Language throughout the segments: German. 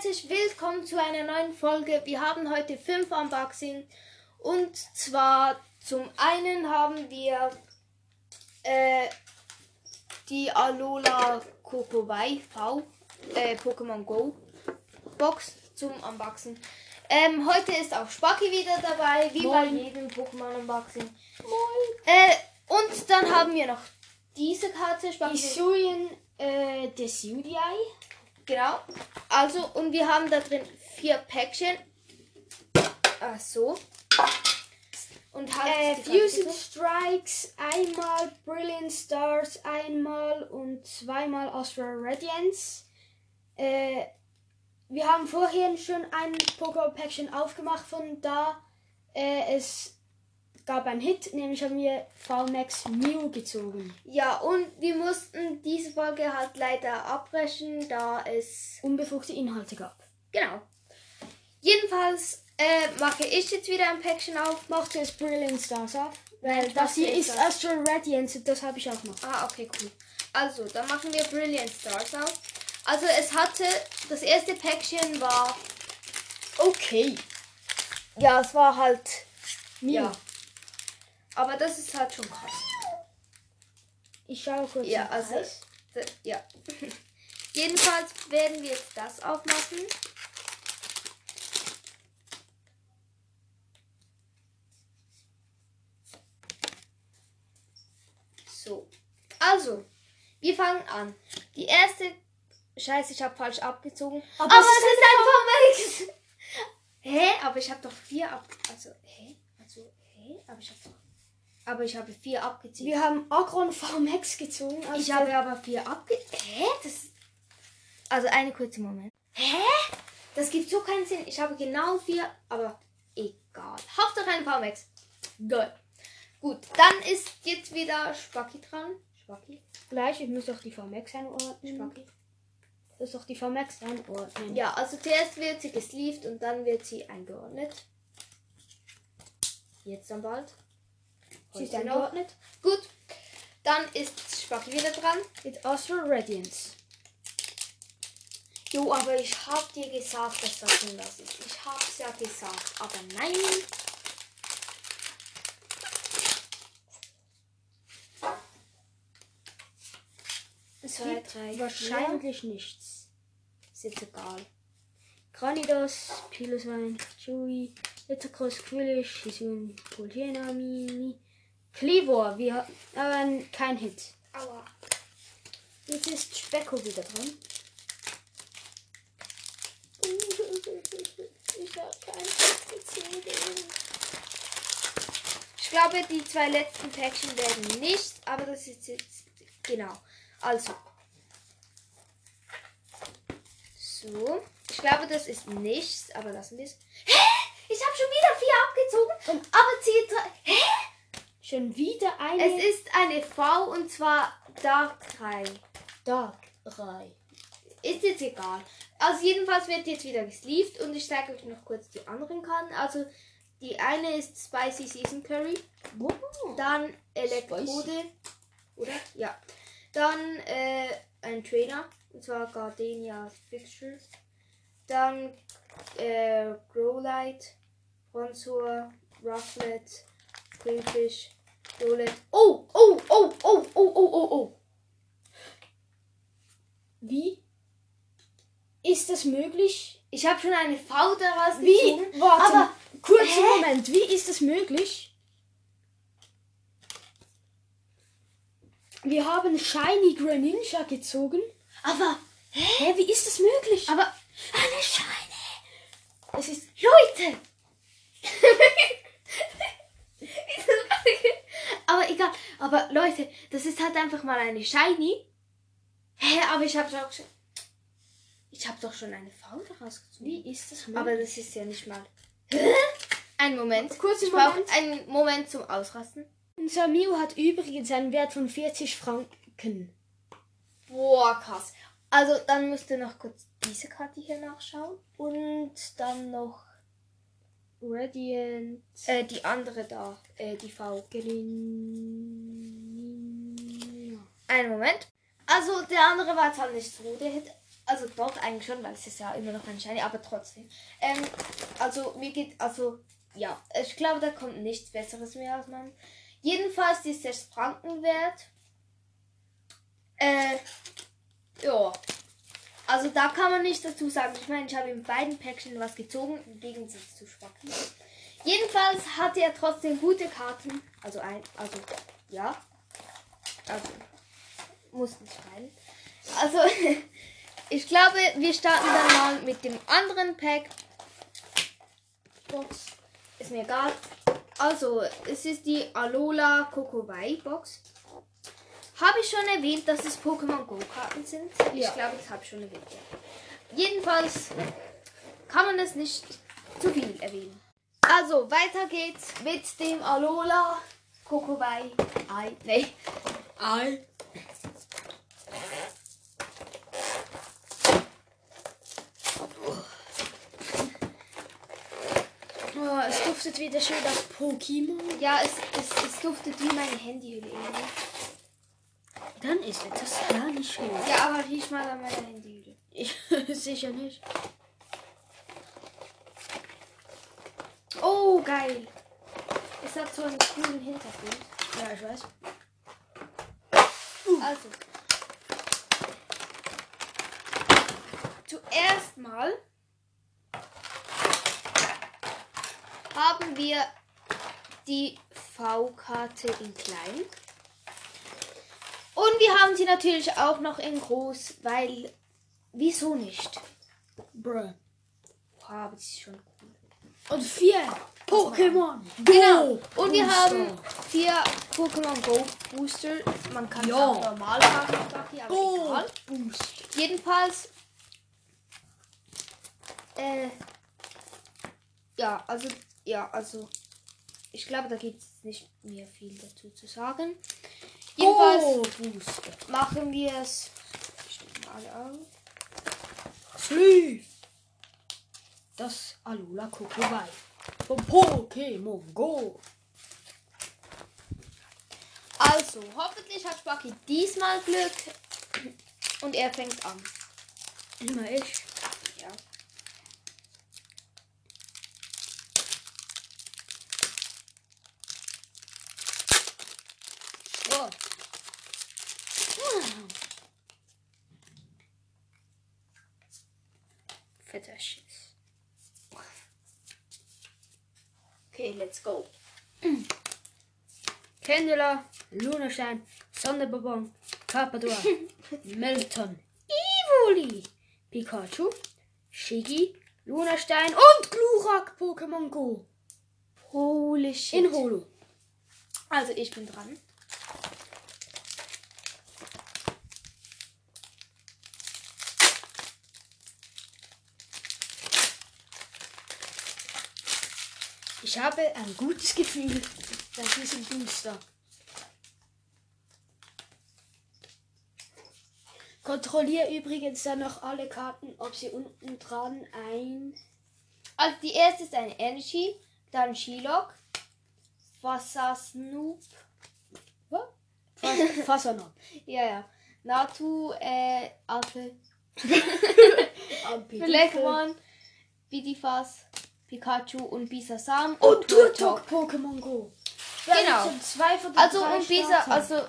herzlich willkommen zu einer neuen Folge. Wir haben heute fünf Unboxing. Und zwar zum einen haben wir äh, die Alola Kokowai V äh, Pokémon Go Box zum Unboxen. Ähm, heute ist auch Spacki wieder dabei, wie bei jedem Pokémon Unboxing. Äh, und dann haben wir noch diese Karte. Spacki, Isuien äh, des UDI. Genau. Also, und wir haben da drin vier Päckchen. Ach so. Und halt Äh, Fusion. Strikes, einmal Brilliant Stars, einmal und zweimal Astro Radiance. Äh, wir haben vorhin schon ein Pokémon-Päckchen aufgemacht von da. Äh, es gab einen Hit, nämlich haben wir VMAX Mew gezogen. Ja, und wir mussten diese Folge halt leider abbrechen, da es. Unbefugte Inhalte gab. Genau. Jedenfalls äh, mache ich jetzt wieder ein Päckchen auf. Mach zuerst Brilliant Stars ab. Weil Was das hier ist das? Astro Radiance, das habe ich auch noch. Ah, okay, cool. Also, dann machen wir Brilliant Stars auf. Also, es hatte. Das erste Päckchen war. Okay. Ja, es war halt. Mew. Ja. Aber das ist halt schon krass. Ich schaue kurz. Ja, also. Preis. Ja. Jedenfalls werden wir jetzt das aufmachen. So. Also, wir fangen an. Die erste. Scheiße, ich habe falsch abgezogen. Aber Aber, es ist einfach Max. Hä? Aber ich habe doch vier ab. Also, hä? Also, hä? Aber ich habe doch. Aber ich habe vier abgezogen. Wir haben Agron VMAX gezogen. Also Ich habe aber vier abge... Hä? Das... Also, einen kurzen Moment. Hä? Das gibt so keinen Sinn. Ich habe genau vier, aber egal. Hauptsache ein VMAX. Geil. Gut, dann ist jetzt wieder Spacki dran. Spacki? gleich, ich muss doch die VMAX einordnen. Spacki. Das ist doch die VMAX einordnen. Ja, also zuerst wird sie gesleeved und dann wird sie eingeordnet. Jetzt dann bald. Sie ist eingeordnet. Gut. Dann ist Spacki wieder dran. Mit Astro Radiance. Jo, aber ich hab dir gesagt, dass das das ist. Ich hab's ja gesagt, aber nein. Es Zwei, gibt drei, wahrscheinlich nichts. Ist jetzt egal. Granidos, Piloswine, Chewy, Lettercross, Quillish, Hisun, Poltena, Mini, Cleavor. Wir haben kein Hit. Aua. Jetzt ist Specko wieder dran. Ich hab kein gezogen. Ich glaube, die zwei letzten Päckchen werden nicht, aber das ist jetzt. Genau. Also. So. Ich glaube, das ist nichts, aber lassen wir es. Hä? Ich habe schon wieder vier abgezogen. aber ziehe drei. Hä? Schon wieder eine Es ist eine V und zwar Dark 3. Darkrai. Ist jetzt egal. Also jedenfalls wird jetzt wieder gesleeved und ich zeige euch noch kurz die anderen Karten. Also die eine ist Spicy Season Curry, Wow. dann Elektrode, oder? Ja. Dann äh, ein Trainer, und zwar Gardenia Fixture. Dann äh, Growlite, Bronzor, Rufflet, Queenfish, Rolet. Oh, oh, oh, oh, oh, oh, oh, oh. Wie ist das möglich? Ich habe schon eine V daraus Wie? gezogen. Warte, aber kurzen Hä? Moment. Wie ist das möglich? Wir haben Shiny Greninja gezogen. Aber, Hä, wie ist das möglich? aber, eine Scheine. Es ist Leute! aber egal. Aber Leute, das ist halt einfach mal eine Shiny. Hä, aber ich habe doch schon. Ich habe doch schon eine V daraus gezogen. wie ist das möglich? Aber das ist ja nicht mal. Hä? Ein Moment. Kurzen ich brauche Moment. einen Moment zum Ausrasten. Unser Mew hat übrigens einen Wert von 40 Franken. Boah, krass. Also, dann müsst ihr noch kurz diese Karte hier nachschauen. Und dann noch Radiant. äh, die andere da. Äh, die V. Greninja. Einen Moment. Also, der andere war zwar nicht so der Hit, Also doch, eigentlich schon, weil es ist ja immer noch ein Shiny, aber trotzdem. Ähm, also mir geht, also ja, ich glaube, da kommt nichts Besseres mehr als man. Jedenfalls die ist 6 Franken wert. Äh, ja. Also da kann man nichts dazu sagen. Ich meine, ich habe in beiden Päckchen was gezogen, im Gegensatz zu Spacken. Jedenfalls hatte er trotzdem gute Karten. Also ein, also ja. Also muss nicht rein. Also ich glaube, wir starten dann mal mit dem anderen Pack. Box. Ist mir egal. Also, es ist die Alola Kokowai Box. Habe ich schon erwähnt, dass es Pokémon Go Karten sind? Ich Ja. glaube, das habe ich schon erwähnt. Ja. Jedenfalls kann man es nicht zu viel erwähnen. Also, weiter geht's mit dem Alola Kokowai Ei. Nee. Ei. Oh, es duftet wieder schön nach Pokémon. Ja, es, es, es duftet wie meine Handyhülle irgendwie. Dann ist etwas gar nicht schön. Ja, aber riech mal an meiner Handyhülle. Ich, sicher nicht. Oh, geil. Es hat so einen coolen Hintergrund. Ja, ich weiß. Also. Zuerst mal haben wir die V-Karte in klein. Und wir haben sie natürlich auch noch in groß, weil wieso nicht? Bruh. Wow, aber die ist schon cool. Und vier Pokémon. Genau. Und wir Booster. haben vier Pokémon Go Booster. Man kann es Ja. auch normal Ducky, aber Go egal. Boost. Jedenfalls. Äh. Ja, also. Ja, also. Ich glaube, da gibt es nicht mehr viel dazu zu sagen. Jedenfalls Booster. machen wir es. Mal. Sleeve. Das Alula Kokowai. Von Pokémon Go. Also, hoffentlich hat Spaki diesmal Glück. Und er fängt an. Immer ich. Ja. Oh. Schiss. Okay, let's go. Candela, Lunastein, Sonnenbonbon, Carpador, Melton, Evoli, Pikachu, Shiggy, Lunastein und Glurak Pokémon Go. Holy shit. In Holo. also, ich bin dran. Ich habe ein gutes Gefühl bei diesem Booster. Kontrolliere übrigens dann noch alle Karten, ob sie unten dran ein. Also, die erste ist eine Energy, dann Shilok, Wasser Snoop, Was? Fas- Fasanop. ja, ja, Natu, äh, Ampi- Blackmon, Bidifas, Pikachu und Bisasam Und Turtok. Turtok Pokémon Go. Genau. Das sind zwei von den Also und Bisa, also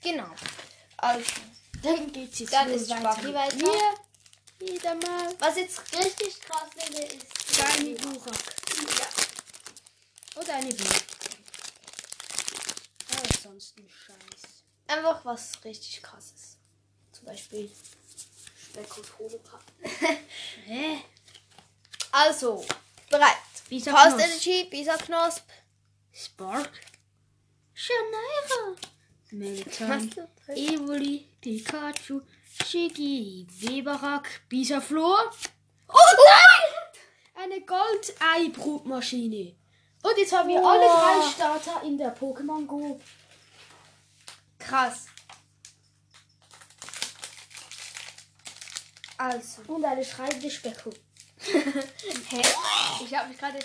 genau. Also Dann geht's jetzt Dann ist mit weiter. mir. Wieder mal was jetzt richtig krass finde ist Shiny Glurak. ja. Oder eine Biene. Ah, sonst ein Scheiß. einfach was richtig krasses. Zum Beispiel Speck und Hologramm. Hä? Also bereit. Bisa Fast Knosp. Energy, Bisa Knosp. Spark. Shanaira. Melton. Was? Evoli. Pikachu. Shiggy. Weberak. Bisaflor. Oh nein! Eine Gold-Ei-Brutmaschine. Und jetzt haben wir alle drei Starter in der Pokémon Go. Krass. Also. Und eine schreibende Specko. Hä? Ich habe mich gerade.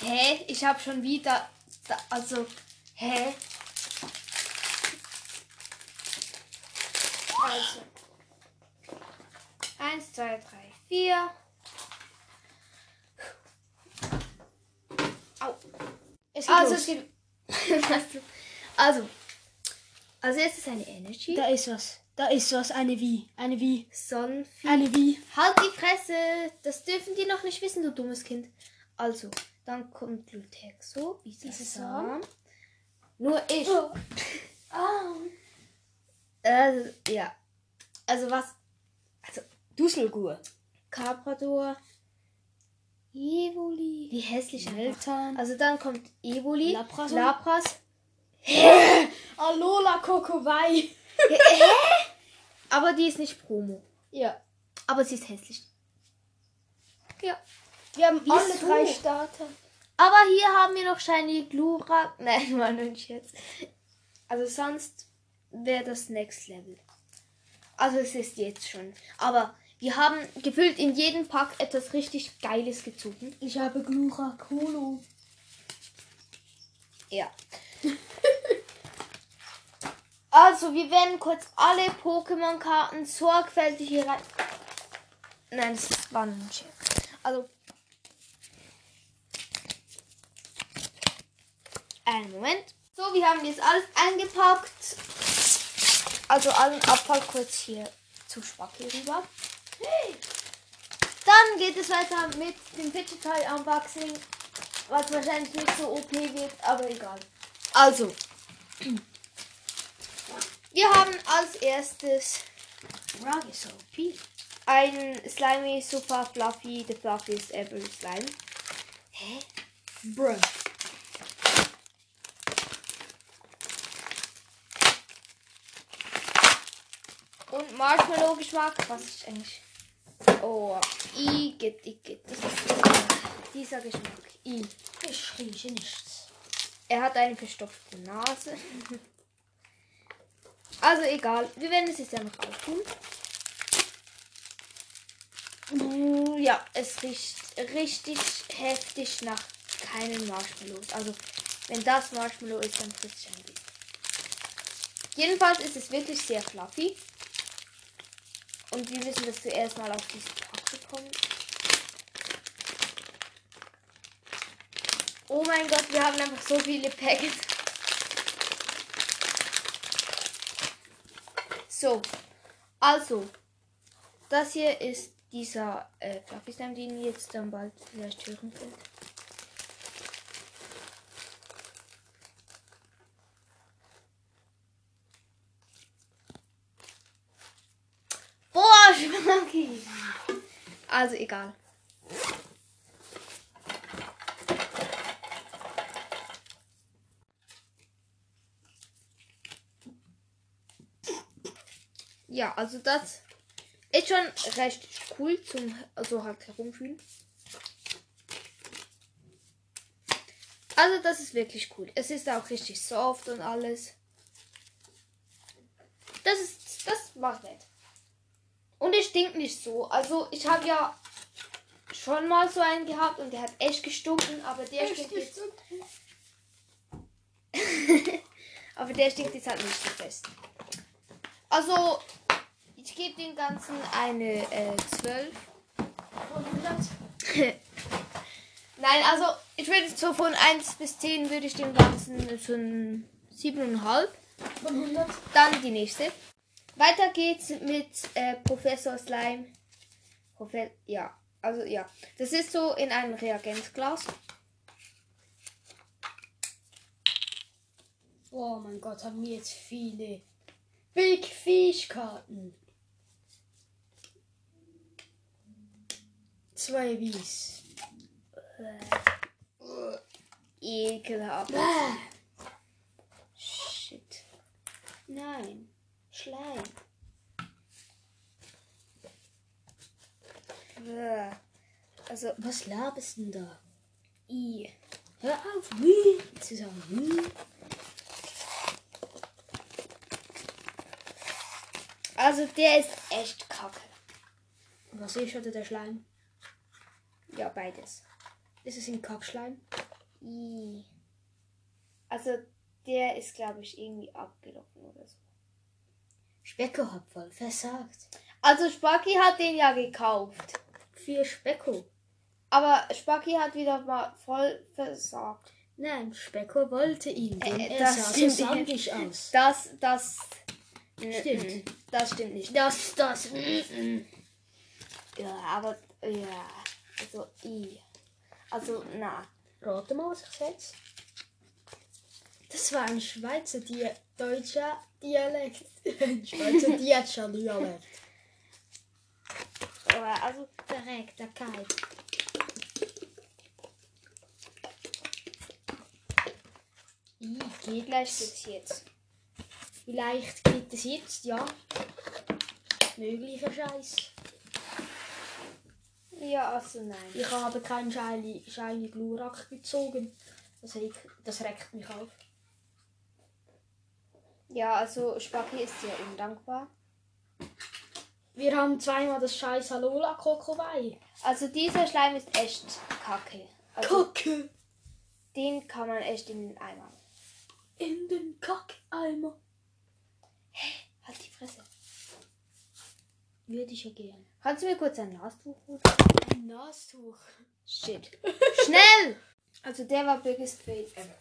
Hä? Ich habe schon wieder. Da, also. Hä? Also. Eins, zwei, drei, vier. Au. Es geht Also, es gibt. also. Also, jetzt ist eine Energy. Da ist was. Da ist was. Eine wie. Eine wie. Sonnenvieh. Eine wie. Halt die Fresse! Das dürfen die noch nicht wissen, du dummes Kind. Also, dann kommt Lutexo, Bisasam. Nur ich. Ah. Also, ja. Also was? Dusselgur. Carpador. Evoli. Wie hässlich. Meltan. Also dann kommt Evoli. Lapras. Lapras. Alola Kokowai. Aber die ist nicht Promo. Ja. Aber sie ist hässlich. Ja. Wir haben alle Wieso? drei Starter. Aber hier haben wir noch Shiny Glurak. Nein, war ein Scherz. Also sonst wäre das Next Level. Also es ist jetzt schon. Aber wir haben gefühlt in jedem Pack etwas richtig Geiles gezogen. Ich habe Glura Kolo. Ja. also wir werden kurz alle Pokémon-Karten sorgfältig hier rein. Nein, das war ein Scherz. Also. Einen Moment. So, wir haben jetzt alles eingepackt. Also allen Abfall kurz hier zu Spacki rüber. Dann geht es weiter mit dem Digital Unboxing, was wahrscheinlich nicht so OP wird, aber egal. Also, wir haben als erstes ein Slimy Super Fluffy, the fluffiest ever Slime. Hä? Bruh. Und Marshmallow Geschmack, was ist eigentlich? Oh, Igitt, Igitt. Das ist dieser Geschmack. I. Ich rieche nichts. Er hat eine verstopfte Nase. Also egal, wir werden es jetzt einfach auftun. Mm, Ja, es riecht richtig heftig nach keinen Marshmallows. Also wenn das Marshmallow ist, dann frisst es ein bisschen. Jedenfalls ist es wirklich sehr fluffy. Und wir müssen das zuerst mal auf diese Pack bekommen. Oh mein Gott, wir haben einfach so viele Packets. So, also, das hier ist dieser äh, Fluffy Slime, den ihr jetzt dann bald vielleicht hören könnt. Boah, Schmacki! Also egal. Ja, also das ist schon recht cool zum also halt herumfühlen. Also das ist wirklich cool. Es ist auch richtig soft und alles. Das ist das macht nett. Und es stinkt nicht so. Also ich habe ja schon mal so einen gehabt und der hat echt gestunken, aber der stinkt jetzt. aber der stinkt jetzt halt nicht so fest. Also ich gebe dem Ganzen eine äh, 12. Von 100. Nein, also ich würde so von 1 bis 10 würde ich dem Ganzen ein 7,5. Von 100. Dann die nächste. Weiter geht's mit äh, Professor Slime. Profe ja, also ja. Das ist so in einem Reagenzglas. Oh mein Gott, haben wir jetzt viele Big Fish Karten. Zwei Wies. Ekelhaft. Shit. Nein. Schleim. Also, Was laberst denn da? i. Hör auf, wie zu sagen. Wie. Also der ist echt kacke. Was ist oder der Schleim? Ja, beides. Ist es ein Kackschleim? I. Also der ist, glaube ich, irgendwie abgelaufen oder so. Specko hat voll versagt. Also Spacki hat den ja gekauft. Für Specko. Aber Spacki hat wieder mal voll versagt. Nein, Specko wollte ihn, denn Äh, er das sah stimmt sandig aus. Das, das. Stimmt. Das stimmt nicht. Das, das, mm, mm. Ja, aber. Ja. Also, i. Also, na. Rate mal, was ich setze. Das war ein Schweizer Di deutscher Dialekt. Ein Schweizer deutscher Dialekt. Aber, also. Verreckter Kai. I, geht Vielleicht geht's jetzt. Vielleicht geht es jetzt, ja. Möglicher Scheiß. Ja, also nein. Ich habe keinen Shiny, Shiny Glurak gezogen. Das regt, das regt mich auf. Ja, also Spacki ist sehr undankbar. Wir haben zweimal das scheiß Alola Kokowai. Also dieser Schleim ist echt kacke. Also Kacke den kann man echt in den Eimer. in den Kackeimer. Halt die Fresse. Würde ich ja gern. Kannst du mir kurz ein Nastuch holen? Ein Nastuch. Shit. Schnell! Also der war biggest fail ever.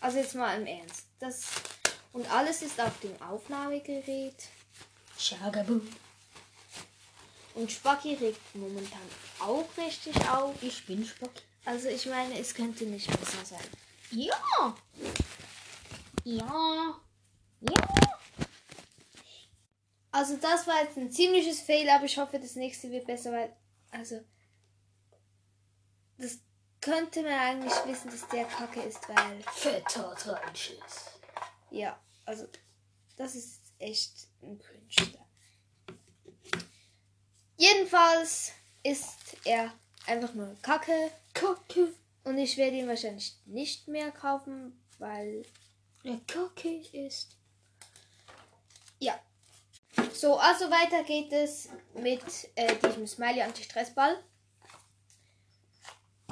Also jetzt mal im Ernst. Das und alles ist auf dem Aufnahmegerät. Shagabu. Und Spacki regt momentan auch richtig auf. Ich bin Spock. Also ich meine, es könnte nicht besser sein. Ja. Ja. Ja. Also das war jetzt ein ziemliches Fail, aber ich hoffe, das nächste wird besser, weil also das könnte man eigentlich wissen, dass der Kacke ist, weil Fetter Dreinschiss. ja, also das ist echt ein Cringe. Jedenfalls ist er einfach nur Kacke Kacke. und ich werde ihn wahrscheinlich nicht mehr kaufen, weil Der Kacke ist. Ja. So, also weiter geht es mit äh, diesem Smiley Anti-Stressball.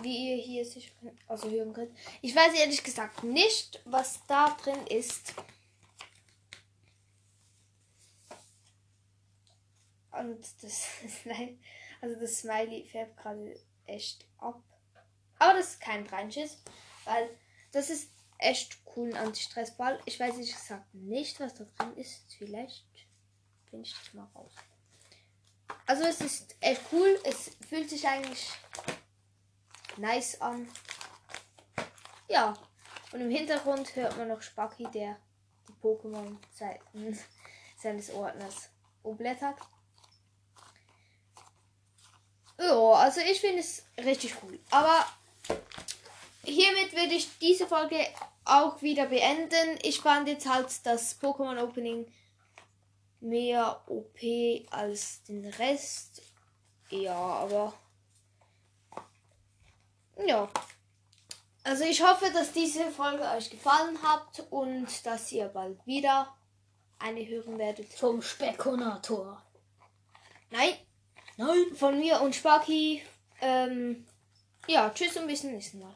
Wie ihr hier sicher also hören könnt. Ich weiß ehrlich gesagt nicht, was da drin ist. Und das, also das Smiley färbt gerade echt ab. Aber das ist kein Dreinschiss, weil das ist echt cool ein Anti-Stressball. Ich weiß ehrlich gesagt nicht, was da drin ist. Vielleicht finde ich das mal raus. Also es ist echt cool. Es fühlt sich eigentlich nice an. Ja. Und im Hintergrund hört man noch Spacki, der die Pokémon-Seiten seines Ordners umblättert. Ja, also ich finde es richtig cool. Aber hiermit würde ich diese Folge auch wieder beenden. Ich fand jetzt halt das Pokémon Opening mehr OP als den Rest. Ja, aber. Ja. Also ich hoffe, dass diese Folge euch gefallen hat und dass ihr bald wieder eine hören werdet. Vom Spekonator. Nein, Nein. von mir und Sparky. Ähm, ja, tschüss und bis zum nächsten Mal.